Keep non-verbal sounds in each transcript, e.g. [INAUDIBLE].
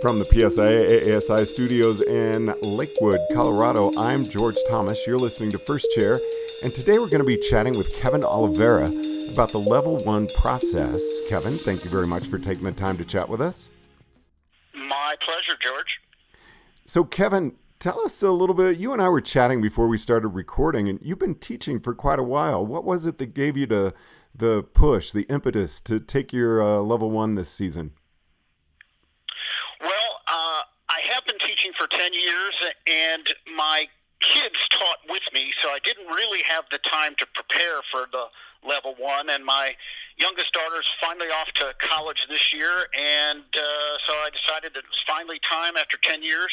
From the PSIA AASI studios in Lakewood, Colorado, I'm George Thomas. You're listening to First Chair, and today we're going to be chatting with Kevin Oliveira about the level one process. Kevin, thank you very much for taking the time to chat with us. My pleasure, George. So, Kevin, tell us a little bit. You and I were chatting before we started recording, and you've been teaching for quite a while. What was it that gave you the the push, the impetus to take your uh, level one this season? Well, uh, I have been teaching for 10 years, and my kids taught with me, so I didn't really have the time to prepare for the level one. And my youngest daughter's finally off to college this year, and uh, so I decided that it was finally time after 10 years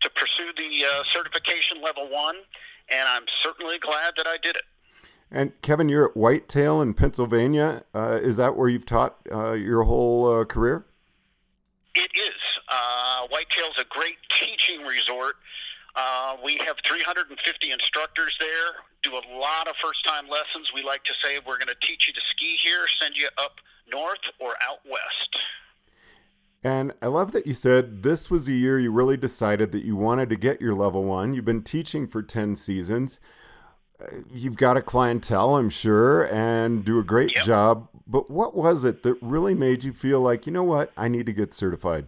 to pursue the uh, certification level one, and I'm certainly glad that I did it. And Kevin, you're at Whitetail in Pennsylvania. Uh, is that where you've taught uh, your whole uh, career? It is. Uh, Whitetail's a great teaching resort. Uh, we have 350 instructors there, do a lot of first time lessons. We like to say we're going to teach you to ski here, send you up north or out west. And I love that you said this was a year you really decided that you wanted to get your level one. You've been teaching for 10 seasons. You've got a clientele, I'm sure, and do a great Yep. job. But what was it that really made you feel like, you know what, I need to get certified?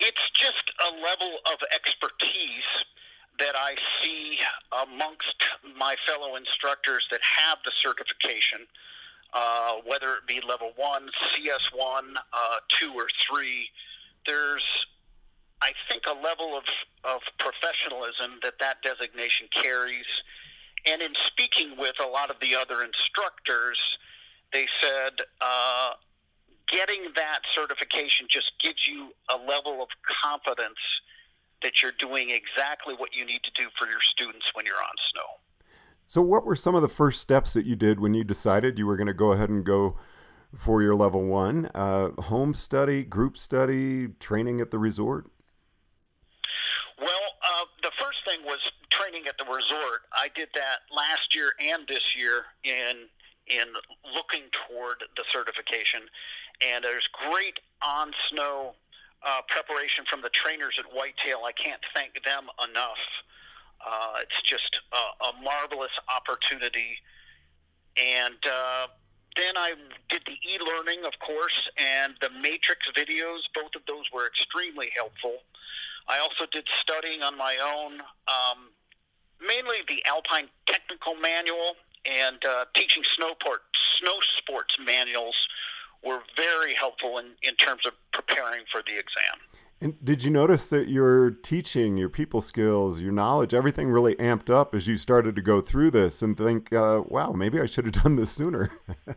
It's just a level of expertise that I see amongst my fellow instructors that have the certification, uh, whether it be level one, CS1, uh, two, or three. There's, I think, a level of, of professionalism that that designation carries. And in speaking with a lot of the other instructors, they said uh, getting that certification just gives you a level of confidence that you're doing exactly what you need to do for your students when you're on snow. So, what were some of the first steps that you did when you decided you were going to go ahead and go for your level one? Uh, home study, group study, training at the resort? Well, uh, the first thing was training at the resort. I did that last year and this year in in looking toward the certification, and there's great on snow uh, preparation from the trainers at Whitetail. I can't thank them enough. Uh, it's just a, a marvelous opportunity, and. Then I did the e-learning, of course, and the Matrix videos. Both of those were extremely helpful. I also did studying on my own, um, mainly the Alpine Technical Manual and uh, teaching snowport, snow sports manuals were very helpful in, in terms of preparing for the exam. And did you notice that your teaching, your people skills, your knowledge, everything really amped up as you started to go through this and think, uh, wow, maybe I should have [LAUGHS] done this sooner? [LAUGHS]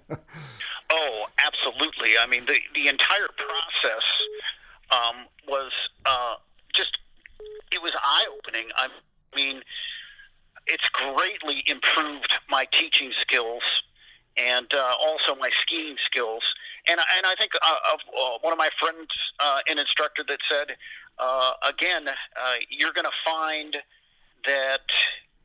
Oh, absolutely. I mean, the, the entire process um, was uh, just, it was eye opening. I mean, it's greatly improved my teaching skills and uh, also my skiing skills. And, and I think uh, of uh, one of my friends, uh, an instructor, that said, again, you're going to find that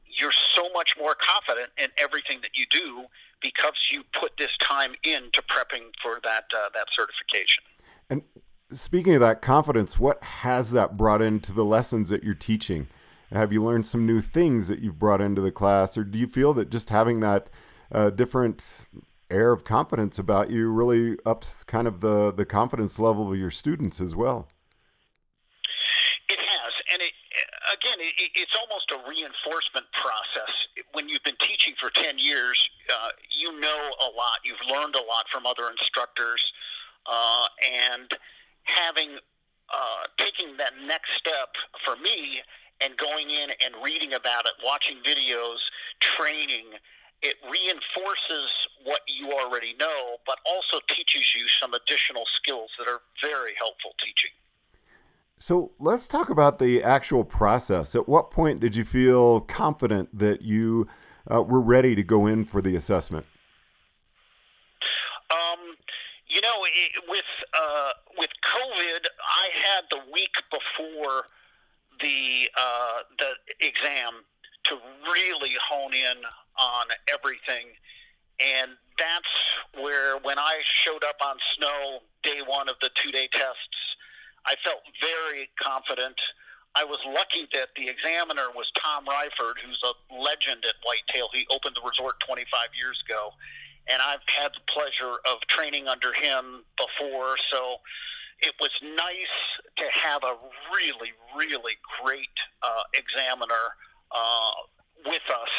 you're so much more confident in everything that you do because you put this time into prepping for that uh, that certification. and speaking of that confidence, what has that brought into the lessons that you're teaching? Have you learned some new things that you've brought into the class, or do you feel that just having that uh, different air of confidence about you really ups kind of the, the confidence level of your students as well? It has, and it again, it, it- it's almost a reinforcement process. When you've been teaching for ten years, uh, you know a lot. You've learned a lot from other instructors, uh, and having uh, taking that next step for me and going in and reading about it, watching videos, training. It reinforces what you already know, but also teaches you some additional skills that are very helpful teaching. So let's talk about the actual process. At what point did you feel confident that you uh, were ready to go in for the assessment? Um, you know, it, with uh, with COVID, I had the week before the uh, the exam to really hone in on everything, and that's where when I showed up on snow day one of the two day tests, I felt very confident. I was lucky that the examiner was Tom Ryford, who's a legend at Whitetail. He opened the resort 25 years ago, and I've had the pleasure of training under him before. So it was nice to have a really, really great uh, examiner uh, with us,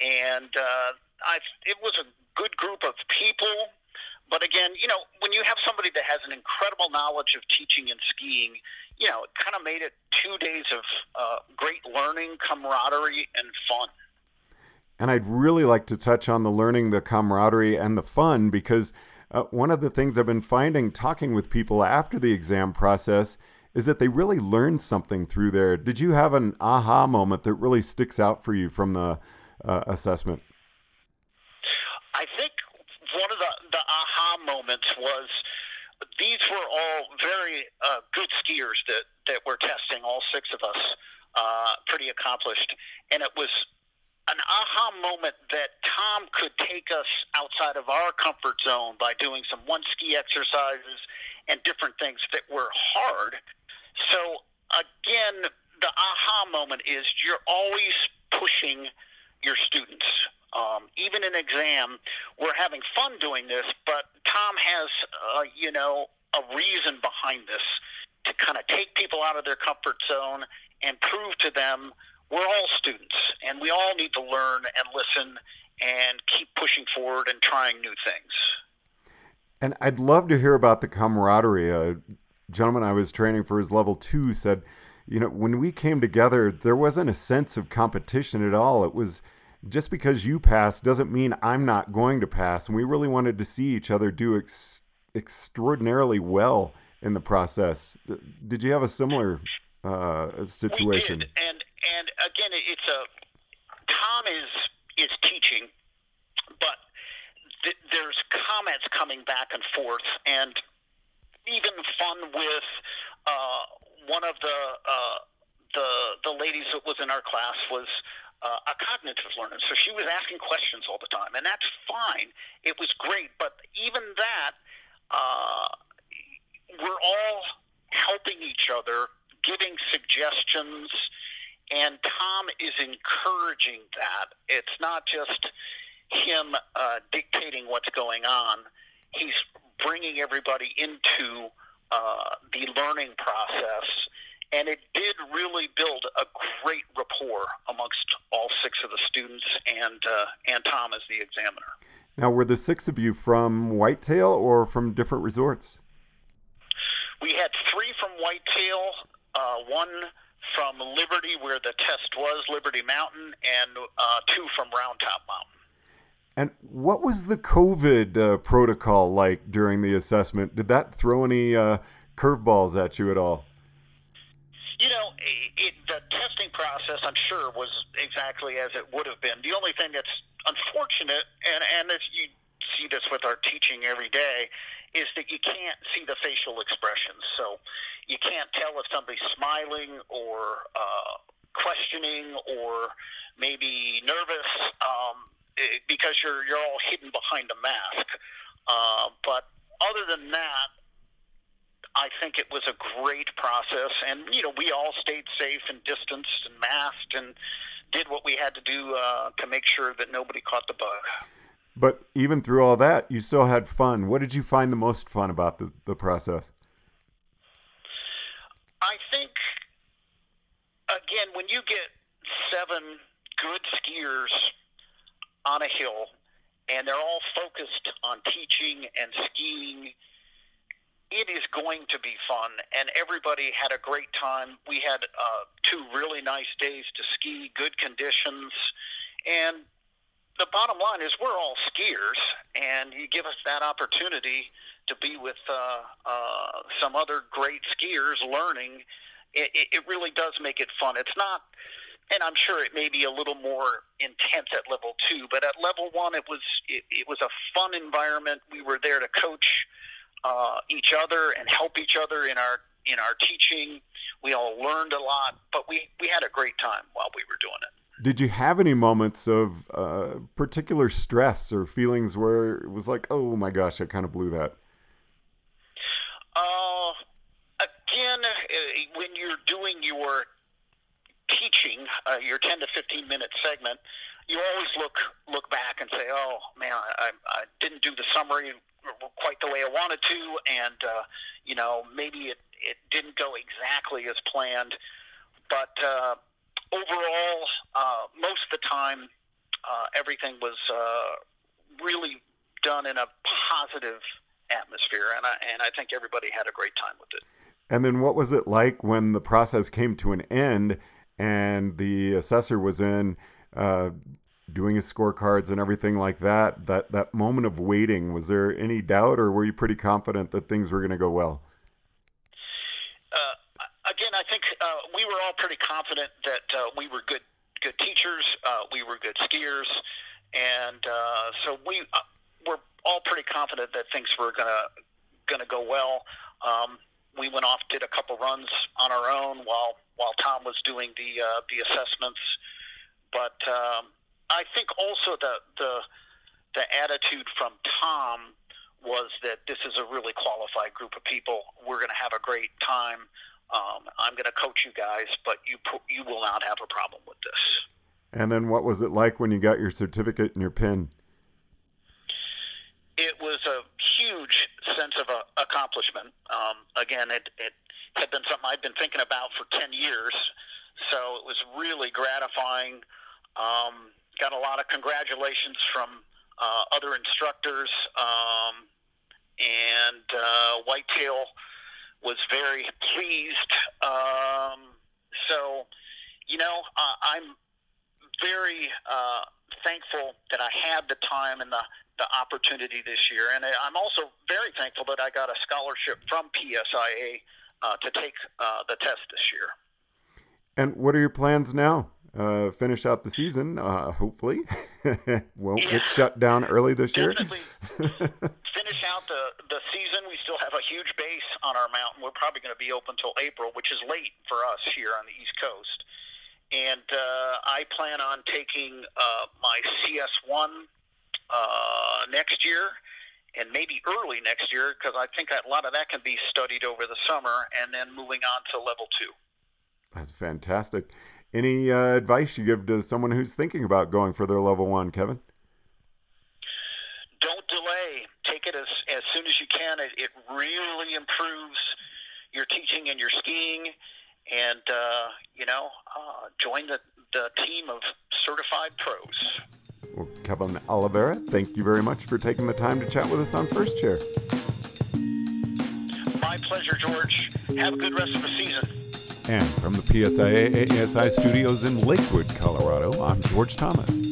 and uh, I, it was a good group of people. But again, you know, when you have somebody that has an incredible knowledge of teaching and skiing, you know, it kind of made it two days of uh, great learning, camaraderie, and fun. And I'd really like to touch on the learning, the camaraderie, and the fun because uh, one of the things I've been finding talking with people after the exam process is that they really learned something through there. Did you have an aha moment that really sticks out for you from the uh, assessment? I think one of the, the aha moments was these were all very uh, good skiers that, that were testing, all six of us, uh, pretty accomplished. And it was an aha moment that Tom could take us outside of our comfort zone by doing some one ski exercises and different things that were hard. So, again, the aha moment is you're always pushing your students. Um, even in exam, we're having fun doing this, but Tom has, uh, you know, a reason behind this to kind of take people out of their comfort zone and prove to them we're all students and we all need to learn and listen and keep pushing forward and trying new things. And I'd love to hear about the camaraderie. A gentleman I was training for his level two said, you know, when we came together, there wasn't a sense of competition at all. It was just because you pass doesn't mean I'm not going to pass. And we really wanted to see each other do ex- extraordinarily well in the process. Did you have a similar uh, situation? And and again, it's a Tom is is teaching, but th- there's comments coming back and forth, and even fun with uh, one of the uh, the the ladies that was in our class was uh, a cognitive learner, so she was asking questions all the time, and that's fine. It was great, but even that, uh, we're all helping each other, giving suggestions and Tom is encouraging that. It's not just him uh, dictating what's going on. He's bringing everybody into uh, the learning process, and it did really build a great rapport amongst all six of the students and uh, and Tom as the examiner. Now, were the six of you from Whitetail or from different resorts? We had three from Whitetail, uh, one from Liberty, where the test was, Liberty Mountain, and uh, two from Roundtop Mountain. And what was the COVID uh, protocol like during the assessment? Did that throw any uh, curveballs at you at all? It, the testing process, I'm sure, was exactly as it would have been. The only thing that's unfortunate, and, and as you see this with our teaching every day, is that you can't see the facial expressions. So you can't tell if somebody's smiling or uh, questioning or maybe nervous um, because you're you're all hidden behind a mask. Uh, but other than that, I think it was a great process, and you know we all stayed safe and distanced and masked and did what we had to do uh, to make sure that nobody caught the bug. But even through all that, you still had fun. What did you find the most fun about the, the process? I think, again, when you get seven good skiers on a hill and they're all focused on teaching and skiing, it is going to be fun. And everybody had a great time. We had uh, two really nice days to ski, good conditions. And the bottom line is we're all skiers, and you give us that opportunity to be with uh, uh, some other great skiers learning. It, it really does make it fun. It's not, and I'm sure it may be a little more intense at level two, but at level one, it was it, it was a fun environment. We were there to coach uh, each other and help each other in our in our teaching. We all learned a lot, but we we had a great time while we were doing it. Did you have any moments of uh, particular stress or feelings where it was like, oh my gosh, I kind of blew that? Uh, again, when you're doing your teaching, uh, your 10 to 15 minute segment, you always look look back and say, "Oh man, I, I didn't do the summary quite the way I wanted to, and uh, you know maybe it it didn't go exactly as planned." But uh, overall, uh, most of the time, uh, everything was uh, really done in a positive atmosphere, and I and I think everybody had a great time with it. And then, what was it like when the process came to an end and the assessor was in? uh, doing his scorecards and everything like that. That that moment of waiting was there any doubt, or were you pretty confident that things were going to go well? Uh, again, I think uh, we were all pretty confident that uh, we were good good teachers, uh, we were good skiers, and uh, so we were all pretty confident that things were gonna gonna go well. Um, we went off, did a couple runs on our own while while Tom was doing the the assessments but um, I think also the the the attitude from Tom was that this is a really qualified group of people. We're going to have a great time. Um, I'm going to coach you guys, but you you will not have a problem with this. And then, what was it like when you got your certificate and your pin? It was a huge sense of a, uh, accomplishment. Um, again, it, it had been something I'd been thinking about for 10 years, so it was really gratifying. Um, got a lot of congratulations from uh, other instructors, um, and uh, Whitetail was very pleased. Um, so, you know, uh, I'm very uh, thankful that I had the time and the, the opportunity this year. And I'm also very thankful that I got a scholarship from PSIA uh, to take uh, the test this year. And what are your plans now? Uh, finish out the season. Uh, hopefully, [LAUGHS] won't yeah. get shut down early this Definitely year. [LAUGHS] finish out the the season. We still have a huge base on our mountain. We're probably going to be open until April, which is late for us here on the East Coast. And uh, I plan on taking uh, my CS1 uh, next year and maybe early next year because I think a lot of that can be studied over the summer and then moving on to level two. That's fantastic. Any uh, advice you give to someone who's thinking about going for their level one, Kevin? Don't delay. Take it as, as soon as you can. It, it really improves your teaching and your skiing. And, uh, you know, uh, join the, the team of certified pros. Well, Kevin Oliveira, thank you very much for taking the time to chat with us on First Chair. My pleasure, George. Have a good rest of the season. And from the PSIA AASI studios in Lakewood, Colorado, I'm George Thomas.